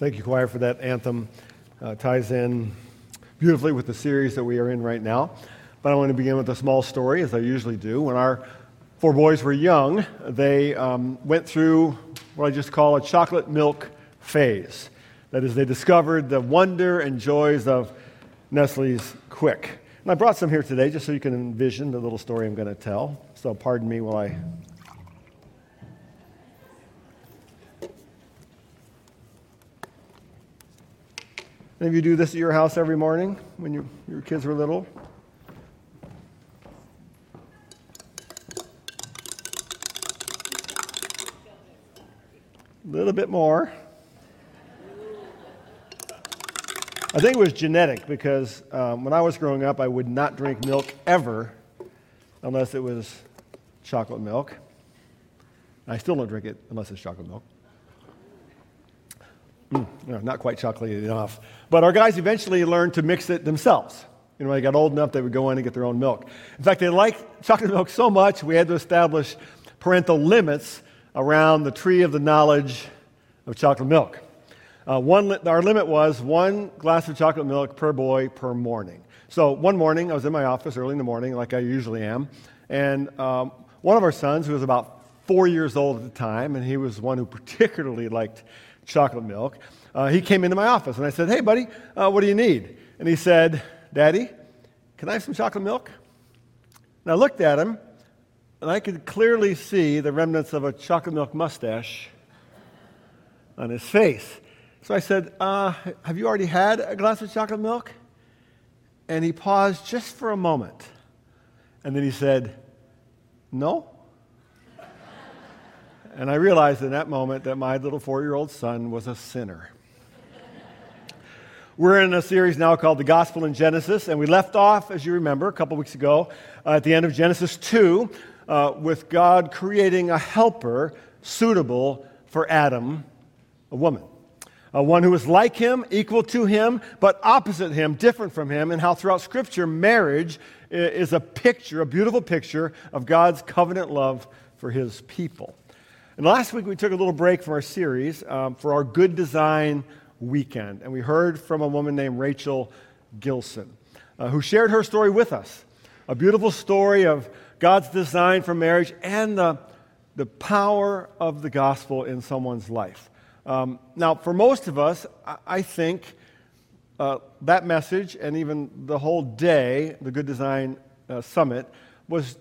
Thank you, choir, for that anthem. Uh, ties in beautifully with the series that we are in right now. But I want to begin with a small story, as I usually do. When our four boys were young, they um, went through what I just call a chocolate milk phase. That is, they discovered the wonder and joys of Nestle's Quik. And I brought some here today just so you can envision the little story I'm going to tell. So pardon me while I Any of you do this at your house every morning when you, your kids were little? A little bit more. I think it was genetic because um, when I was growing up, I would not drink milk ever unless it was chocolate milk. I still don't drink it unless it's chocolate milk. Mm, not quite chocolatey enough. But our guys eventually learned to mix it themselves. You know, when they got old enough, they would go in and get their own milk. In fact, they liked chocolate milk so much, we had to establish parental limits around the tree of the knowledge of chocolate milk. Uh, one, our limit was one glass of chocolate milk per boy per morning. So one morning, I was in my office early in the morning, like I usually am, and um, one of our sons, who was about four years old at the time, and he was one who particularly liked chocolate milk, uh, he came into my office and I said, Hey, buddy, uh, what do you need? And he said, Daddy, can I have some chocolate milk? And I looked at him and I could clearly see the remnants of a chocolate milk mustache on his face. So I said, uh, Have you already had a glass of chocolate milk? And he paused just for a moment. And then he said, No. And I realized in that moment that my little four year old son was a sinner. We're in a series now called The Gospel in Genesis, and we left off, as you remember, a couple weeks ago, uh, at the end of Genesis 2, uh, with God creating a helper suitable for Adam, a woman. Uh, one who was like him, equal to him, but opposite him, different from him, and how throughout Scripture, marriage is a picture, a beautiful picture of God's covenant love for his people. And last week we took a little break from our series um, for our Good Design weekend, and we heard from a woman named Rachel Gilson, uh, who shared her story with us. A beautiful story of God's design for marriage and the, the power of the gospel in someone's life. Um, now, for most of us, I, I think uh, that message and even the whole day, the Good Design uh, Summit, was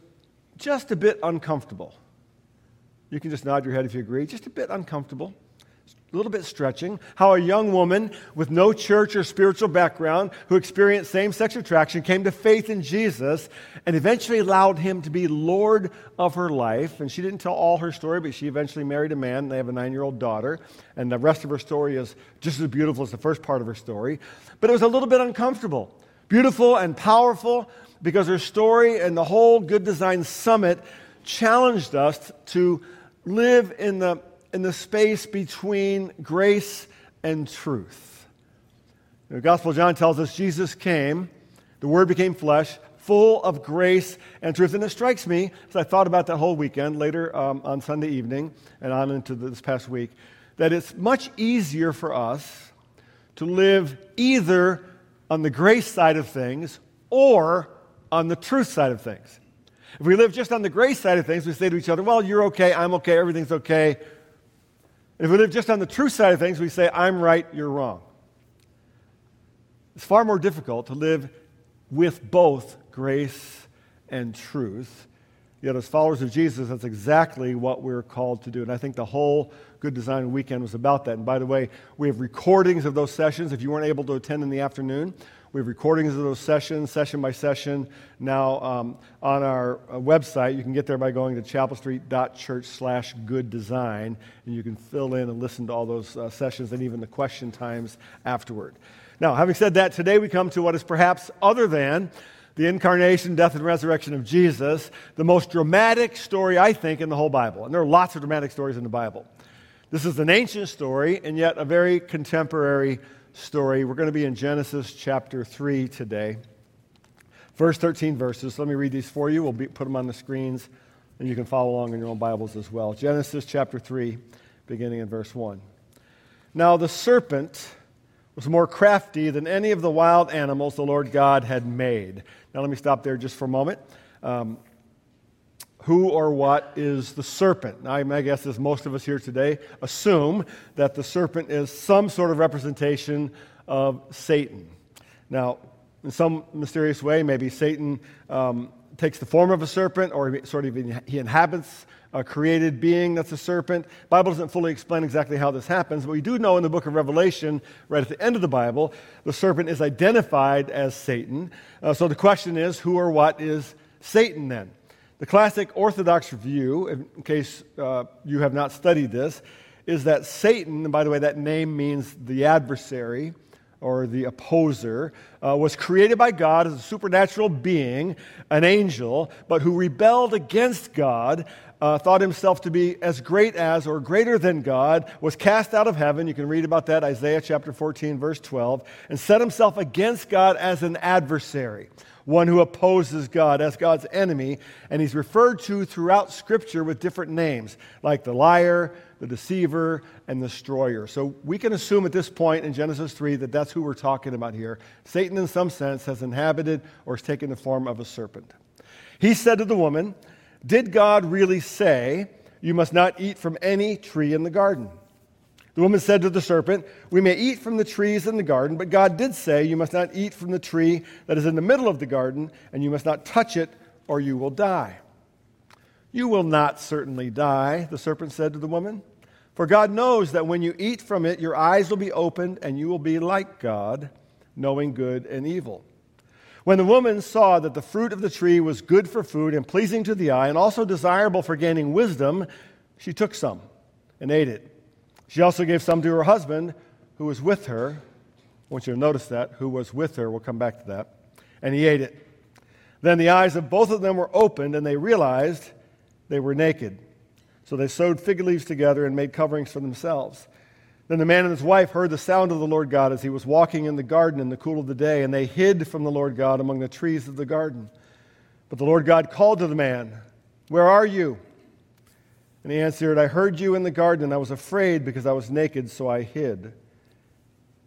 just a bit uncomfortable. You can just nod your head if you agree. Just a bit uncomfortable, a little bit stretching. How a young woman with no church or spiritual background who experienced same sex attraction came to faith in Jesus and eventually allowed him to be Lord of her life. And she didn't tell all her story, but she eventually married a man. And They have a nine year old daughter. And the rest of her story is just as beautiful as the first part of her story. But it was a little bit uncomfortable. Beautiful and powerful because her story and the whole Good Design Summit challenged us to live in the, in the space between grace and truth. The Gospel of John tells us Jesus came, the Word became flesh, full of grace and truth. And it strikes me, as I thought about that whole weekend, later um, on Sunday evening and on into this past week, that it's much easier for us to live either on the grace side of things or on the truth side of things. If we live just on the grace side of things, we say to each other, well, you're okay, I'm okay, everything's okay. And if we live just on the truth side of things, we say, I'm right, you're wrong. It's far more difficult to live with both grace and truth. Yet, as followers of Jesus, that's exactly what we're called to do. And I think the whole Good Design Weekend was about that. And by the way, we have recordings of those sessions. If you weren't able to attend in the afternoon, we have recordings of those sessions, session by session, now um, on our uh, website. You can get there by going to chapelstreet.church slash good design, and you can fill in and listen to all those uh, sessions and even the question times afterward. Now, having said that, today we come to what is perhaps other than the incarnation, death, and resurrection of Jesus, the most dramatic story, I think, in the whole Bible. And there are lots of dramatic stories in the Bible. This is an ancient story, and yet a very contemporary story. We're going to be in Genesis chapter 3 today. First 13 verses. Let me read these for you. We'll be, put them on the screens, and you can follow along in your own Bibles as well. Genesis chapter 3, beginning in verse 1. Now the serpent was more crafty than any of the wild animals the Lord God had made. Now let me stop there just for a moment. Um, who or what is the serpent? Now, my guess is most of us here today assume that the serpent is some sort of representation of Satan. Now, in some mysterious way, maybe Satan um, takes the form of a serpent, or sort of he inhabits a created being that's a serpent. Bible doesn't fully explain exactly how this happens, but we do know in the book of Revelation, right at the end of the Bible, the serpent is identified as Satan. Uh, so the question is, who or what is Satan then? The classic Orthodox view, in case uh, you have not studied this, is that Satan, and by the way, that name means the adversary or the opposer, uh, was created by God as a supernatural being, an angel, but who rebelled against God, uh, thought himself to be as great as or greater than God, was cast out of heaven. You can read about that, Isaiah chapter 14, verse 12, and set himself against God as an adversary one who opposes God, as God's enemy. And he's referred to throughout Scripture with different names, like the liar, the deceiver, and the destroyer. So we can assume at this point in Genesis 3 that that's who we're talking about here. Satan, in some sense, has inhabited or has taken the form of a serpent. He said to the woman, Did God really say, You must not eat from any tree in the garden? The woman said to the serpent, We may eat from the trees in the garden, but God did say, You must not eat from the tree that is in the middle of the garden, and you must not touch it, or you will die. You will not certainly die, the serpent said to the woman. For God knows that when you eat from it, your eyes will be opened, and you will be like God, knowing good and evil. When the woman saw that the fruit of the tree was good for food and pleasing to the eye, and also desirable for gaining wisdom, she took some and ate it. She also gave some to her husband who was with her. I want you to notice that, who was with her. We'll come back to that. And he ate it. Then the eyes of both of them were opened, and they realized they were naked. So they sewed fig leaves together and made coverings for themselves. Then the man and his wife heard the sound of the Lord God as he was walking in the garden in the cool of the day, and they hid from the Lord God among the trees of the garden. But the Lord God called to the man, Where are you? And he answered, I heard you in the garden, and I was afraid because I was naked, so I hid.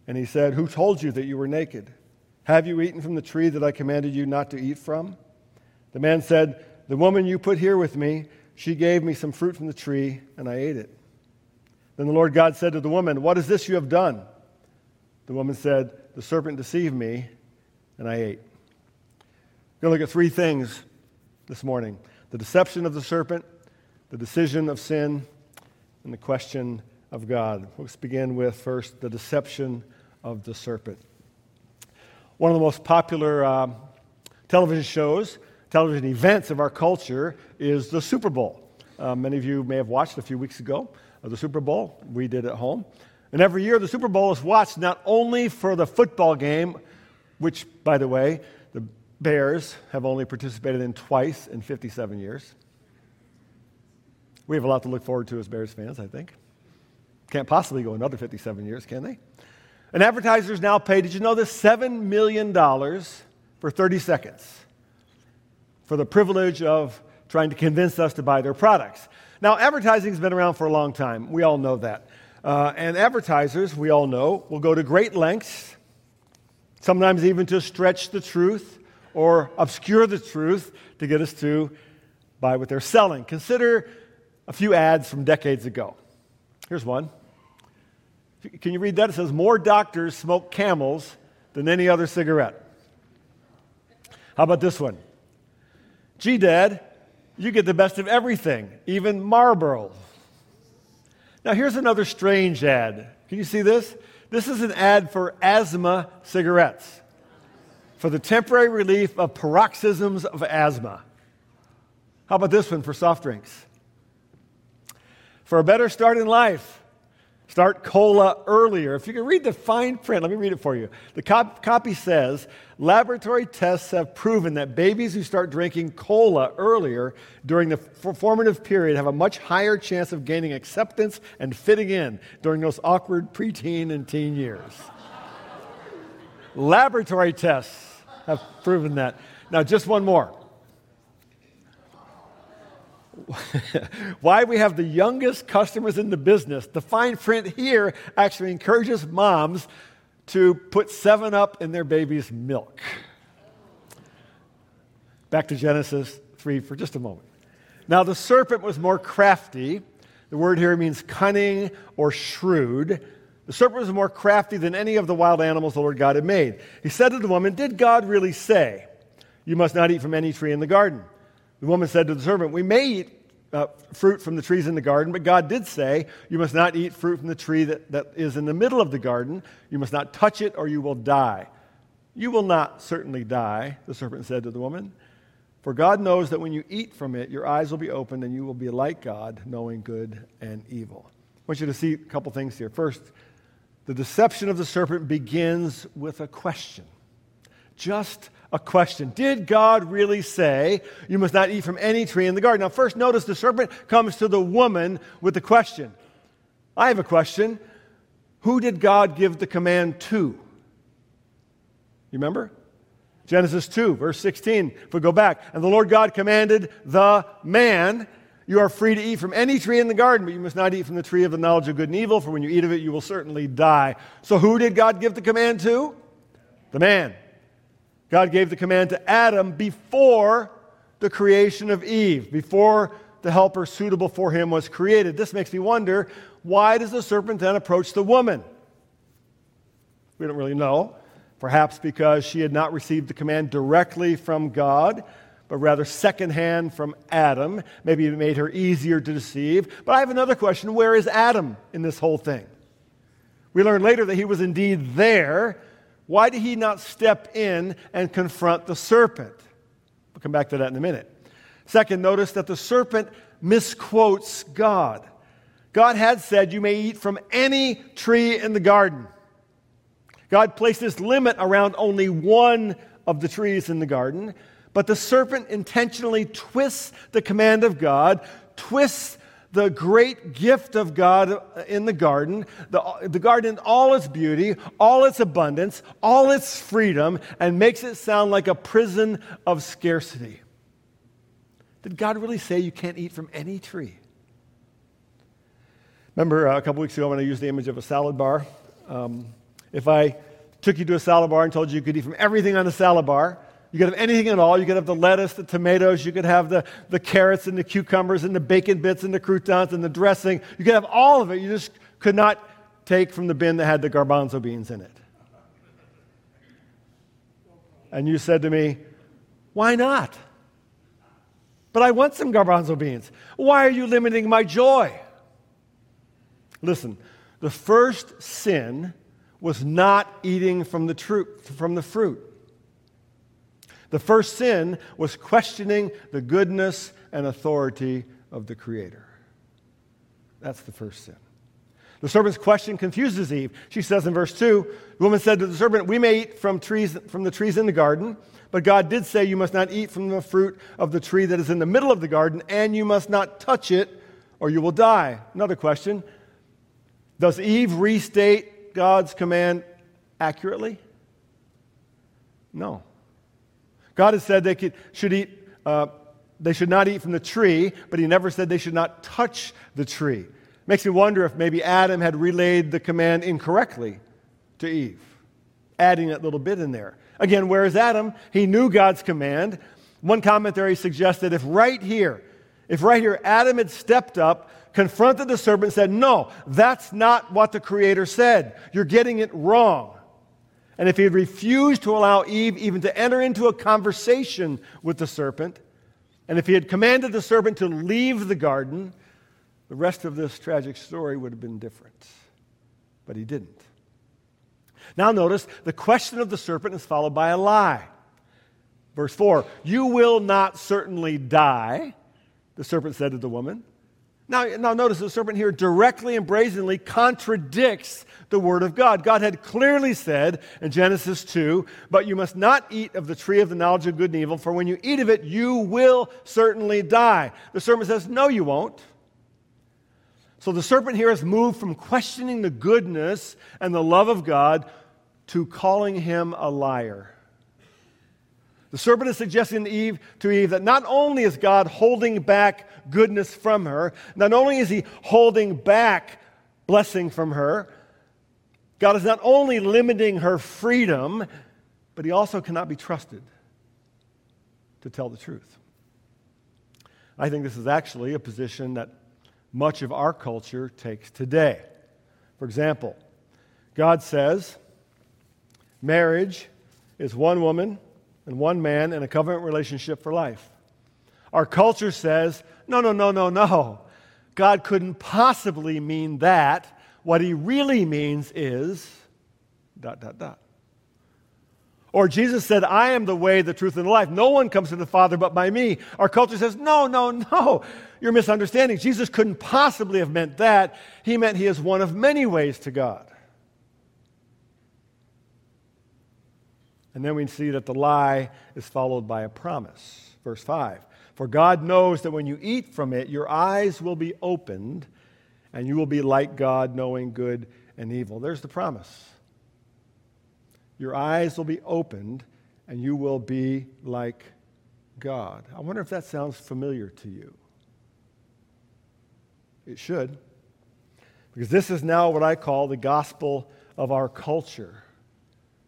And he said, Who told you that you were naked? Have you eaten from the tree that I commanded you not to eat from? The man said, The woman you put here with me, she gave me some fruit from the tree, and I ate it. Then the Lord God said to the woman, What is this you have done? The woman said, The serpent deceived me, and I ate. We're going to look at three things this morning the deception of the serpent, the decision of sin, and the question of God. Let's begin with first the deception of the serpent. One of the most popular uh, television shows, television events of our culture is the Super Bowl. Uh, many of you may have watched a few weeks ago uh, the Super Bowl. We did at home. And every year, the Super Bowl is watched not only for the football game, which, by the way, the Bears have only participated in twice in 57 years. We have a lot to look forward to as Bears fans, I think. Can't possibly go another 57 years, can they? And advertisers now pay, did you know this? $7 million for 30 seconds for the privilege of trying to convince us to buy their products. Now, advertising has been around for a long time. We all know that. Uh, and advertisers, we all know, will go to great lengths, sometimes even to stretch the truth or obscure the truth to get us to buy what they're selling. Consider a few ads from decades ago. Here's one. Can you read that? It says, More doctors smoke camels than any other cigarette. How about this one? Gee, Dad, you get the best of everything, even Marlboro. Now, here's another strange ad. Can you see this? This is an ad for asthma cigarettes for the temporary relief of paroxysms of asthma. How about this one for soft drinks? For a better start in life, start cola earlier. If you can read the fine print, let me read it for you. The cop- copy says laboratory tests have proven that babies who start drinking cola earlier during the formative period have a much higher chance of gaining acceptance and fitting in during those awkward preteen and teen years. laboratory tests have proven that. Now, just one more. why we have the youngest customers in the business. The fine print here actually encourages moms to put 7 Up in their baby's milk. Back to Genesis 3 for just a moment. Now, the serpent was more crafty. The word here means cunning or shrewd. The serpent was more crafty than any of the wild animals the Lord God had made. He said to the woman, Did God really say, You must not eat from any tree in the garden? The woman said to the serpent, We may eat uh, fruit from the trees in the garden, but God did say, You must not eat fruit from the tree that, that is in the middle of the garden. You must not touch it, or you will die. You will not certainly die, the serpent said to the woman. For God knows that when you eat from it, your eyes will be opened and you will be like God, knowing good and evil. I want you to see a couple things here. First, the deception of the serpent begins with a question. Just a question. Did God really say, You must not eat from any tree in the garden? Now, first, notice the serpent comes to the woman with the question. I have a question. Who did God give the command to? You remember? Genesis 2, verse 16. If we go back, and the Lord God commanded the man, You are free to eat from any tree in the garden, but you must not eat from the tree of the knowledge of good and evil, for when you eat of it, you will certainly die. So, who did God give the command to? The man. God gave the command to Adam before the creation of Eve, before the helper suitable for him was created. This makes me wonder why does the serpent then approach the woman? We don't really know. Perhaps because she had not received the command directly from God, but rather secondhand from Adam. Maybe it made her easier to deceive. But I have another question where is Adam in this whole thing? We learn later that he was indeed there. Why did he not step in and confront the serpent? We'll come back to that in a minute. Second, notice that the serpent misquotes God. God had said, You may eat from any tree in the garden. God placed this limit around only one of the trees in the garden, but the serpent intentionally twists the command of God, twists the great gift of God in the garden, the, the garden in all its beauty, all its abundance, all its freedom, and makes it sound like a prison of scarcity. Did God really say you can't eat from any tree? Remember uh, a couple weeks ago when I used the image of a salad bar? Um, if I took you to a salad bar and told you you could eat from everything on the salad bar, you could have anything at all. You could have the lettuce, the tomatoes, you could have the, the carrots and the cucumbers and the bacon bits and the croutons and the dressing. You could have all of it. You just could not take from the bin that had the garbanzo beans in it. And you said to me, Why not? But I want some garbanzo beans. Why are you limiting my joy? Listen, the first sin was not eating from the, tru- from the fruit. The first sin was questioning the goodness and authority of the Creator. That's the first sin. The serpent's question confuses Eve. She says in verse 2 The woman said to the serpent, We may eat from, trees, from the trees in the garden, but God did say, You must not eat from the fruit of the tree that is in the middle of the garden, and you must not touch it, or you will die. Another question Does Eve restate God's command accurately? No. God has said they could, should eat, uh, they should not eat from the tree, but He never said they should not touch the tree. Makes me wonder if maybe Adam had relayed the command incorrectly to Eve, adding that little bit in there. Again, where is Adam? He knew God's command. One commentary suggested if right here, if right here Adam had stepped up, confronted the serpent and said, No, that's not what the Creator said. You're getting it wrong. And if he had refused to allow Eve even to enter into a conversation with the serpent, and if he had commanded the serpent to leave the garden, the rest of this tragic story would have been different. But he didn't. Now, notice the question of the serpent is followed by a lie. Verse 4 You will not certainly die, the serpent said to the woman. Now, now, notice the serpent here directly and brazenly contradicts the word of God. God had clearly said in Genesis 2, But you must not eat of the tree of the knowledge of good and evil, for when you eat of it, you will certainly die. The serpent says, No, you won't. So the serpent here has moved from questioning the goodness and the love of God to calling him a liar. The serpent is suggesting to Eve, to Eve that not only is God holding back goodness from her, not only is he holding back blessing from her, God is not only limiting her freedom, but he also cannot be trusted to tell the truth. I think this is actually a position that much of our culture takes today. For example, God says marriage is one woman and one man in a covenant relationship for life. Our culture says, no, no, no, no, no. God couldn't possibly mean that. What he really means is dot, dot, dot. Or Jesus said, I am the way, the truth, and the life. No one comes to the Father but by me. Our culture says, no, no, no. You're misunderstanding. Jesus couldn't possibly have meant that. He meant he is one of many ways to God. And then we see that the lie is followed by a promise. Verse 5 For God knows that when you eat from it, your eyes will be opened, and you will be like God, knowing good and evil. There's the promise. Your eyes will be opened, and you will be like God. I wonder if that sounds familiar to you. It should. Because this is now what I call the gospel of our culture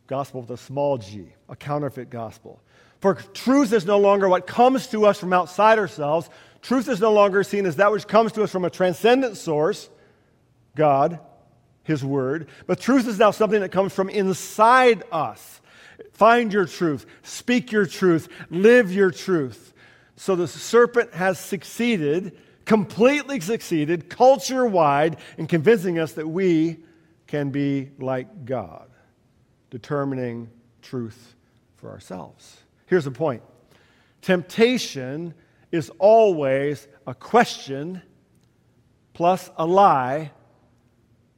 gospel with a small g, a counterfeit gospel. For truth is no longer what comes to us from outside ourselves. Truth is no longer seen as that which comes to us from a transcendent source, God, His Word. But truth is now something that comes from inside us. Find your truth, speak your truth, live your truth. So the serpent has succeeded, completely succeeded, culture wide, in convincing us that we can be like God determining truth for ourselves. Here's the point temptation is always a question plus a lie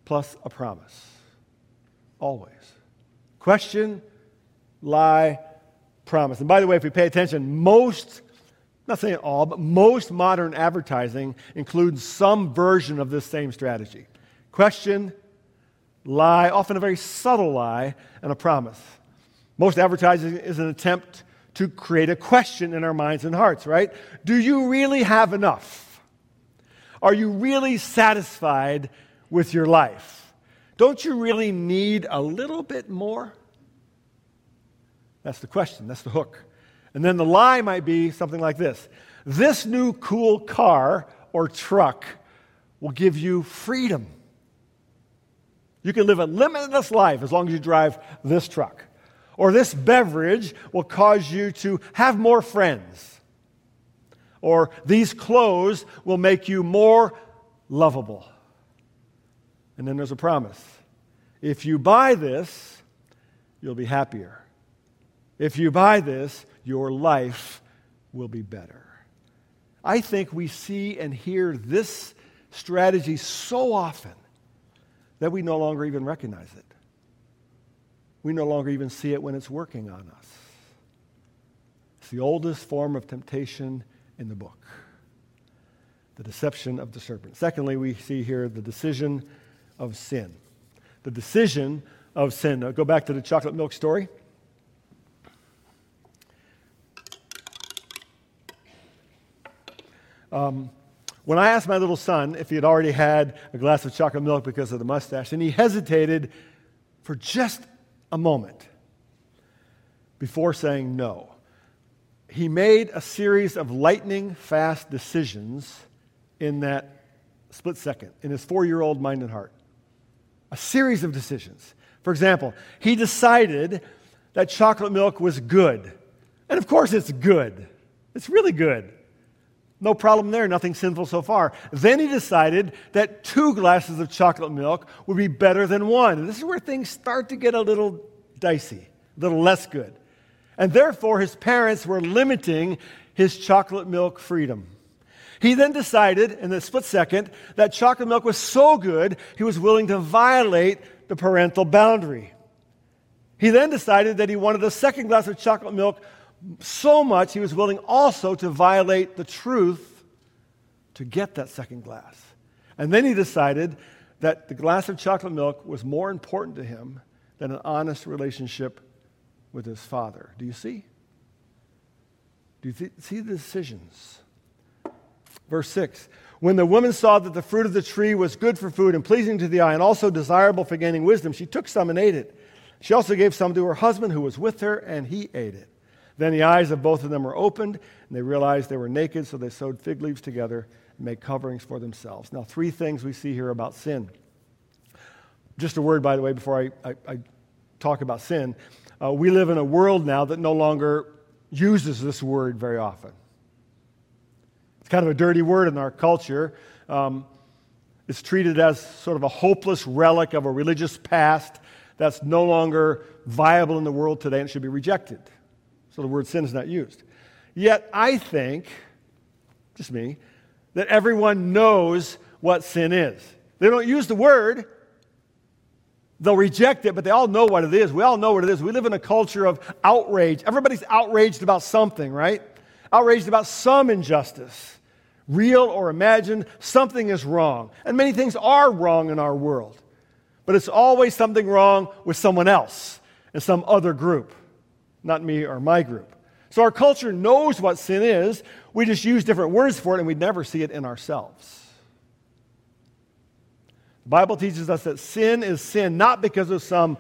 plus a promise. Always. Question, lie, promise. And by the way, if we pay attention, most, not saying all, but most modern advertising includes some version of this same strategy. Question, lie, often a very subtle lie, and a promise. Most advertising is an attempt to create a question in our minds and hearts, right? Do you really have enough? Are you really satisfied with your life? Don't you really need a little bit more? That's the question, that's the hook. And then the lie might be something like this This new cool car or truck will give you freedom. You can live a limitless life as long as you drive this truck. Or this beverage will cause you to have more friends. Or these clothes will make you more lovable. And then there's a promise if you buy this, you'll be happier. If you buy this, your life will be better. I think we see and hear this strategy so often that we no longer even recognize it. We no longer even see it when it's working on us. It's the oldest form of temptation in the book the deception of the serpent. Secondly, we see here the decision of sin. The decision of sin. Now, go back to the chocolate milk story. Um, when I asked my little son if he had already had a glass of chocolate milk because of the mustache, and he hesitated for just a moment before saying no, he made a series of lightning fast decisions in that split second, in his four year old mind and heart. A series of decisions. For example, he decided that chocolate milk was good. And of course, it's good. It's really good. No problem there, nothing sinful so far. Then he decided that two glasses of chocolate milk would be better than one. And this is where things start to get a little dicey, a little less good. And therefore, his parents were limiting his chocolate milk freedom. He then decided, in the split second, that chocolate milk was so good, he was willing to violate the parental boundary. He then decided that he wanted a second glass of chocolate milk so much he was willing also to violate the truth to get that second glass. And then he decided that the glass of chocolate milk was more important to him than an honest relationship with his father. Do you see? Do you th- see the decisions? Verse 6 When the woman saw that the fruit of the tree was good for food and pleasing to the eye and also desirable for gaining wisdom, she took some and ate it. She also gave some to her husband who was with her, and he ate it. Then the eyes of both of them were opened, and they realized they were naked, so they sewed fig leaves together and made coverings for themselves. Now, three things we see here about sin. Just a word, by the way, before I, I, I talk about sin. Uh, we live in a world now that no longer uses this word very often. It's kind of a dirty word in our culture. Um, it's treated as sort of a hopeless relic of a religious past that's no longer viable in the world today and should be rejected. So the word sin is not used. Yet I think, just me, that everyone knows what sin is. They don't use the word, they'll reject it, but they all know what it is. We all know what it is. We live in a culture of outrage. Everybody's outraged about something, right? Outraged about some injustice real or imagined, something is wrong. And many things are wrong in our world. But it's always something wrong with someone else and some other group, not me or my group. So our culture knows what sin is. We just use different words for it and we never see it in ourselves. The Bible teaches us that sin is sin not because of some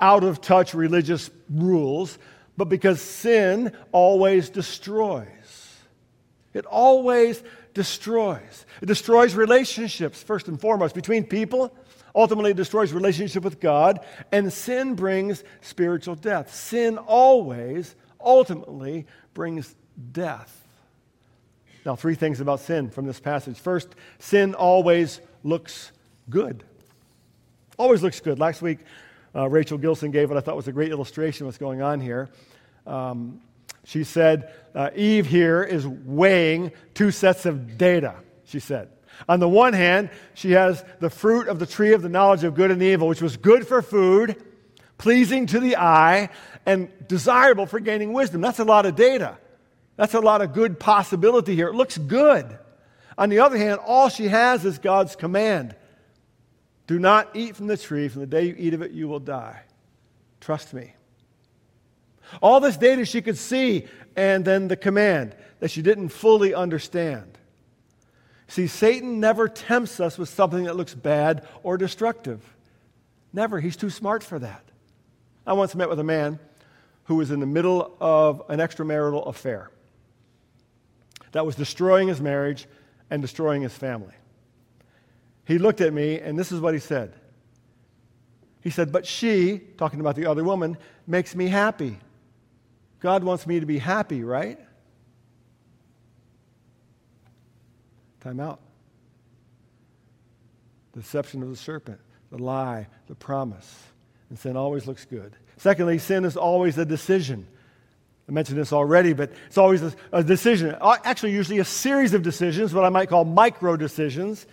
out of touch religious rules, but because sin always destroys. It always destroys. It destroys relationships, first and foremost, between people. Ultimately, it destroys relationship with God. And sin brings spiritual death. Sin always, ultimately, brings death. Now, three things about sin from this passage. First, sin always looks good. Always looks good. Last week, uh, Rachel Gilson gave what I thought was a great illustration of what's going on here. Um, she said, uh, Eve here is weighing two sets of data, she said. On the one hand, she has the fruit of the tree of the knowledge of good and evil, which was good for food, pleasing to the eye, and desirable for gaining wisdom. That's a lot of data. That's a lot of good possibility here. It looks good. On the other hand, all she has is God's command Do not eat from the tree. From the day you eat of it, you will die. Trust me. All this data she could see, and then the command that she didn't fully understand. See, Satan never tempts us with something that looks bad or destructive. Never. He's too smart for that. I once met with a man who was in the middle of an extramarital affair that was destroying his marriage and destroying his family. He looked at me, and this is what he said. He said, But she, talking about the other woman, makes me happy. God wants me to be happy, right? Time out. Deception of the serpent, the lie, the promise. And sin always looks good. Secondly, sin is always a decision. I mentioned this already, but it's always a, a, decision. Uh, actually, usually a series of decisions, what I might call micro decisions.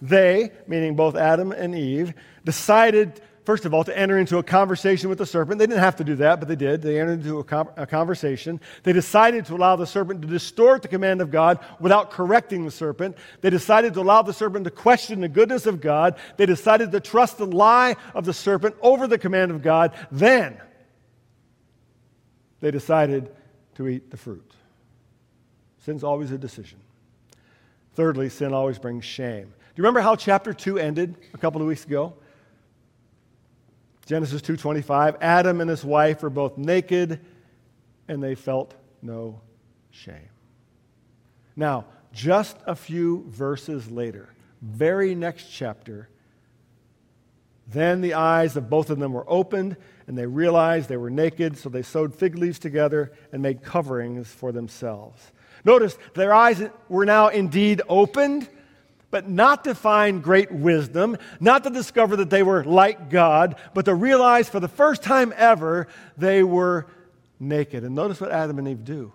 They, meaning both Adam and Eve, decided first of all, to enter into a conversation with the serpent. They didn't have to do that, but they did. They entered into a, com- a, conversation. They decided to allow the serpent to distort the command of God without correcting the serpent. They decided to allow the serpent to question the goodness of God. They decided to trust the lie of the serpent over the command of God. Then they decided to eat the fruit. Sin's always a decision. Thirdly, sin always brings shame. Do you remember how chapter 2 ended a couple of weeks ago? Genesis 2:25, Adam and his wife were both naked and they felt no shame. Now, just a few verses later, very next chapter, then the eyes of both of them were opened, and they realized they were naked, so they sewed fig leaves together and made coverings for themselves. Notice their eyes were now indeed opened, but not to find great wisdom, not to discover that they were like God, but to realize for the first time ever they were naked. And notice what Adam and Eve do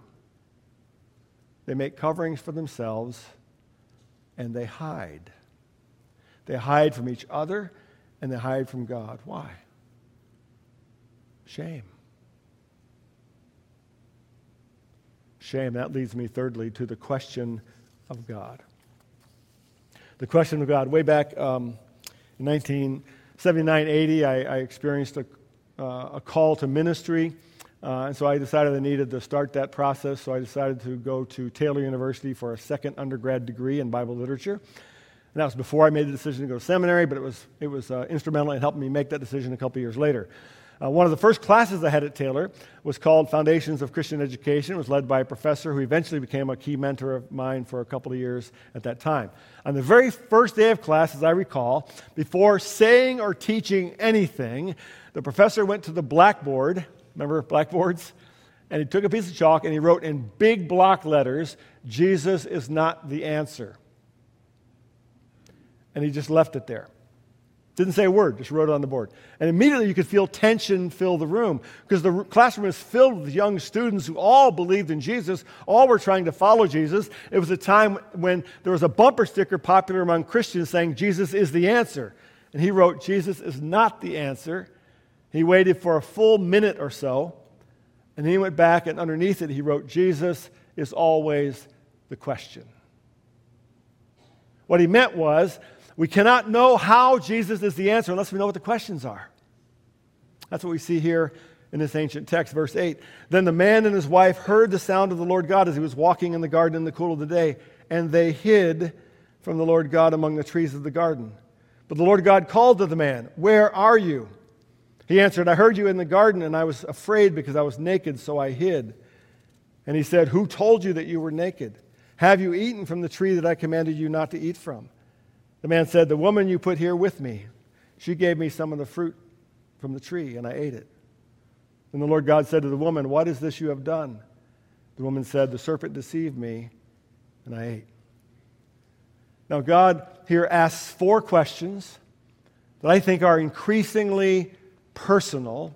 they make coverings for themselves and they hide. They hide from each other and they hide from God. Why? Shame. Shame. That leads me, thirdly, to the question of God the question of God. Way back um, in 1979 80, I, I experienced a, uh, a, call to ministry Uh, and so I decided I needed to start that process, so I decided to go to Taylor University for a second undergrad degree in Bible literature. And that was before I made the decision to go to seminary, but it was, it was uh, instrumental in helping me make that decision a couple years later. Uh, one of the first classes I had at Taylor was called Foundations of Christian Education. It was led by a professor who eventually became a key mentor of mine for a couple of years at that time. On the very first day of class, as I recall, before saying or teaching anything, the professor went to the blackboard Remember blackboards? And he took a piece of chalk and he wrote in big block letters, Jesus is not the answer. And he just left it there. Didn't say a word, just wrote it on the board. And immediately you could feel tension fill the room because the classroom was filled with young students who all believed in Jesus, all were trying to follow Jesus. It was a time when there was a bumper sticker popular among Christians saying, Jesus is the answer. And he wrote, Jesus is not the answer. He waited for a full minute or so, and then he went back, and underneath it, he wrote, Jesus is always the question. What he meant was, we cannot know how Jesus is the answer unless we know what the questions are. That's what we see here in this ancient text, verse 8. Then the man and his wife heard the sound of the Lord God as he was walking in the garden in the cool of the day, and they hid from the Lord God among the trees of the garden. But the Lord God called to the man, Where are you? He answered, I heard you in the garden, and I was afraid because I was naked, so I hid. And he said, Who told you that you were naked? Have you eaten from the tree that I commanded you not to eat from? The man said, The woman you put here with me, she gave me some of the fruit from the tree, and I ate it. And the Lord God said to the woman, What is this you have done? The woman said, The serpent deceived me, and I ate. Now, God here asks four questions that I think are increasingly personal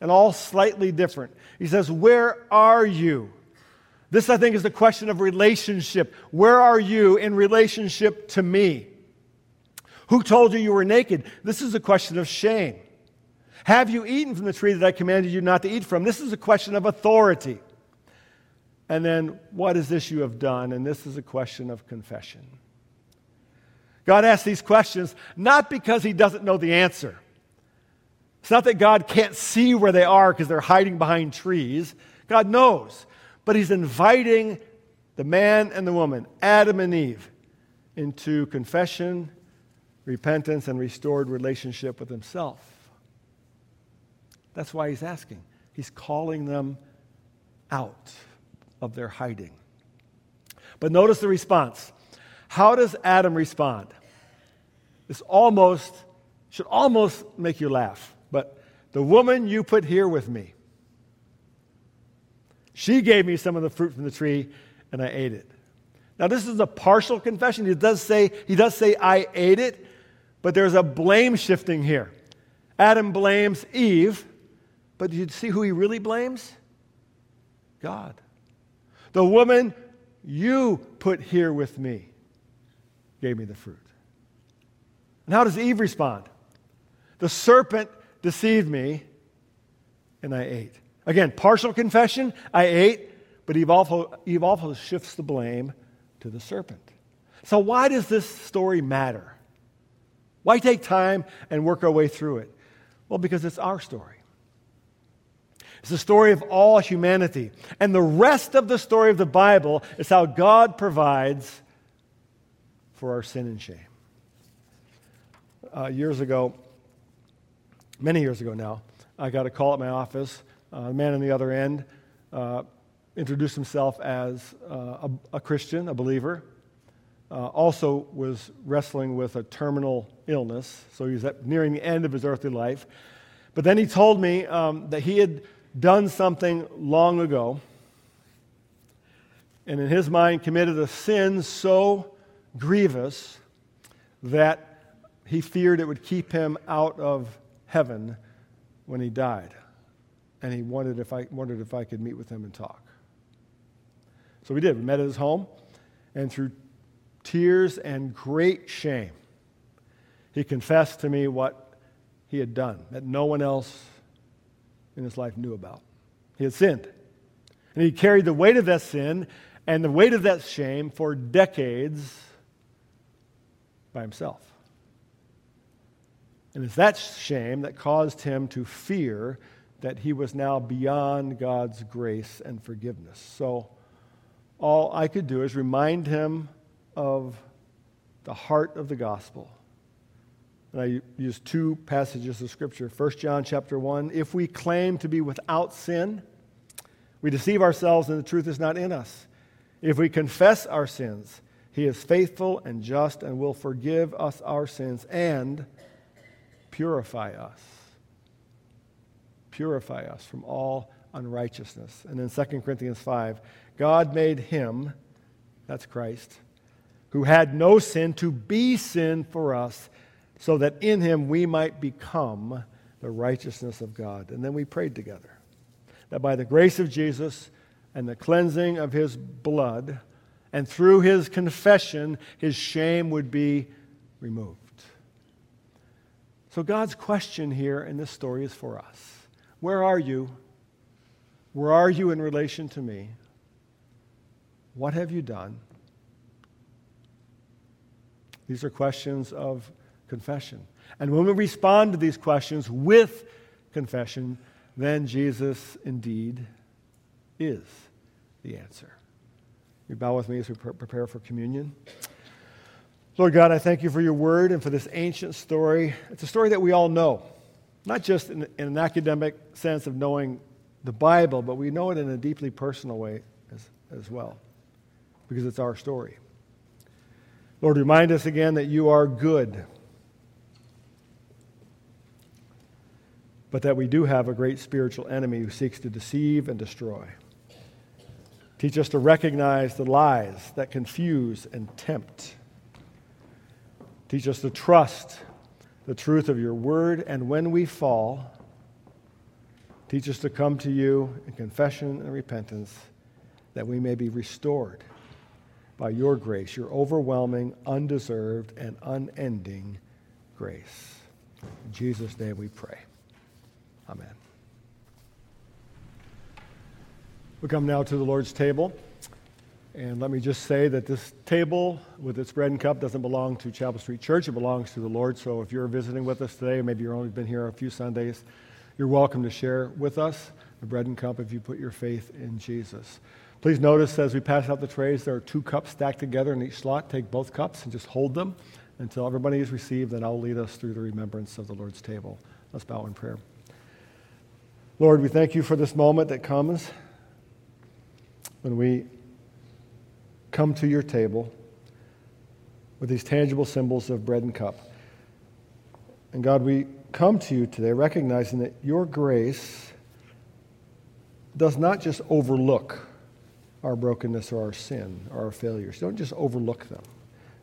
and all slightly different. He says, Where are you? This, I think, is the question of relationship. Where are you in relationship to me? Who told you you were naked? This is a question of shame. Have you eaten from the tree that I commanded you not to eat from? This is a question of authority. And then, what is this you have done? And this is a question of confession. God asks these questions not because he doesn't know the answer. It's not that God can't see where they are because they're hiding behind trees. God knows. But He's inviting the man and the woman, Adam and Eve, into confession, repentance, and restored relationship with Himself. That's why He's asking. He's calling them out of their hiding. But notice the response. How does Adam respond? This almost should almost make you laugh. But the woman you put here with me, she gave me some of the fruit from the tree, and I ate it. Now, this is a partial confession. He does say, he does say I ate it, but there's a blame shifting here. Adam blames Eve, but you see who he really blames? God. The woman you put here with me gave me the fruit. And how does Eve respond? The serpent deceived me, and I ate. Again, partial confession, I ate, but Eve also, Eve also shifts the blame to the serpent. So, why does this story matter? Why take time and work our way through it? Well, because it's our story. It's the story of all humanity. And the rest of the story of the Bible is how God provides for our sin and shame. Uh, years ago, many years ago now, I got a call at my office. Uh, the man on the other end uh, introduced himself as uh, a, a, Christian, a believer. Uh, also was wrestling with a terminal illness, so he was at, nearing the end of his earthly life. But then he told me um, that he had done something long ago, and in his mind committed a sin so grievous that he feared it would keep him out of heaven when he died. And he wondered if I, wondered if I could meet with him and talk. So we did. We met at his home, and through tears and great shame, he confessed to me what he had done that no one else in his life knew about. He had sinned. And he carried the weight of that sin and the weight of that shame for decades by himself. And it's that shame that caused him to fear that he was now beyond God's grace and forgiveness. So all I could do is remind him of the heart of the gospel. And I use two passages of scripture. 1 John chapter 1, if we claim to be without sin, we deceive ourselves and the truth is not in us. If we confess our sins, he is faithful and just and will forgive us our sins and purify us. Purify us from all unrighteousness. And in 2 Corinthians 5, God made him, that's Christ, who had no sin, to be sin for us, so that in him we might become the righteousness of God. And then we prayed together that by the grace of Jesus and the cleansing of his blood, and through his confession, his shame would be removed. So, God's question here in this story is for us Where are you? Where are you in relation to me? What have you done? These are questions of confession. And when we respond to these questions with confession, then Jesus indeed is the answer. You bow with me as we prepare for communion. Lord God, I thank you for your word and for this ancient story. It's a story that we all know, not just in, in an academic sense of knowing the Bible, but we know it in a deeply personal way as, as well, because it's our story. Lord, remind us again that you are good, but that we do have a great spiritual enemy who seeks to deceive and destroy. Teach us to recognize the lies that confuse and tempt. Teach us to trust the truth of your word, and when we fall, teach us to come to you in confession and repentance that we may be restored by your grace, your overwhelming, undeserved, and unending grace. In Jesus' name we pray. Amen. We come now to the Lord's table. And let me just say that this table with its bread and cup doesn't belong to Chapel Street Church. It belongs to the Lord. So if you're visiting with us today, maybe you've only been here a few Sundays, you're welcome to share with us the bread and cup if you put your faith in Jesus. Please notice as we pass out the trays, there are two cups stacked together in each slot. Take both cups and just hold them until everybody is received, and I'll lead us through the remembrance of the Lord's table. Let's bow in prayer. Lord, we thank you for this moment that comes when we come to your table with these tangible symbols of bread and cup. And God, we come to you today recognizing that your grace does not just overlook our brokenness or our sin or our failures. Don't just overlook them.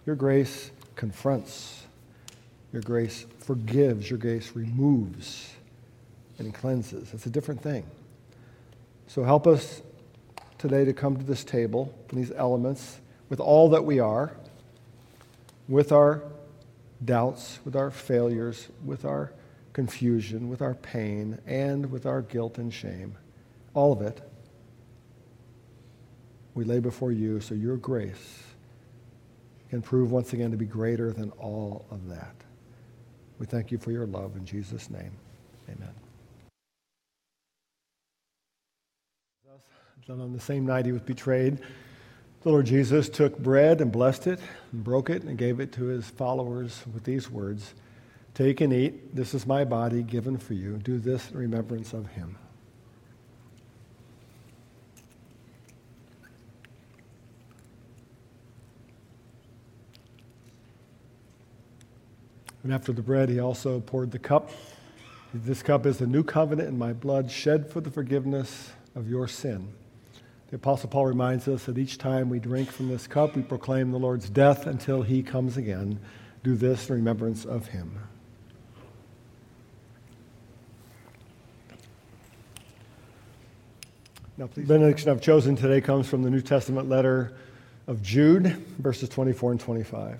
Your grace confronts, your grace forgives, your grace removes and cleanses. It's a different thing. So help us today to come to this table, these elements, with all that we are, with our doubts, with our failures, with our confusion, with our pain, and with our guilt and shame. All of it we lay before you so your grace can prove once again to be greater than all of that. We thank you for your love in Jesus' name. Amen. Then on the same night he was betrayed, the Lord Jesus took bread and blessed it and broke it and gave it to his followers with these words Take and eat. This is my body given for you. Do this in remembrance of him. And after the bread, he also poured the cup. This cup is the new covenant in my blood, shed for the forgiveness of your sin. The Apostle Paul reminds us that each time we drink from this cup, we proclaim the Lord's death until he comes again. Do this in remembrance of him. Now, please. The benediction I've chosen today comes from the New Testament letter of Jude, verses 24 and 25.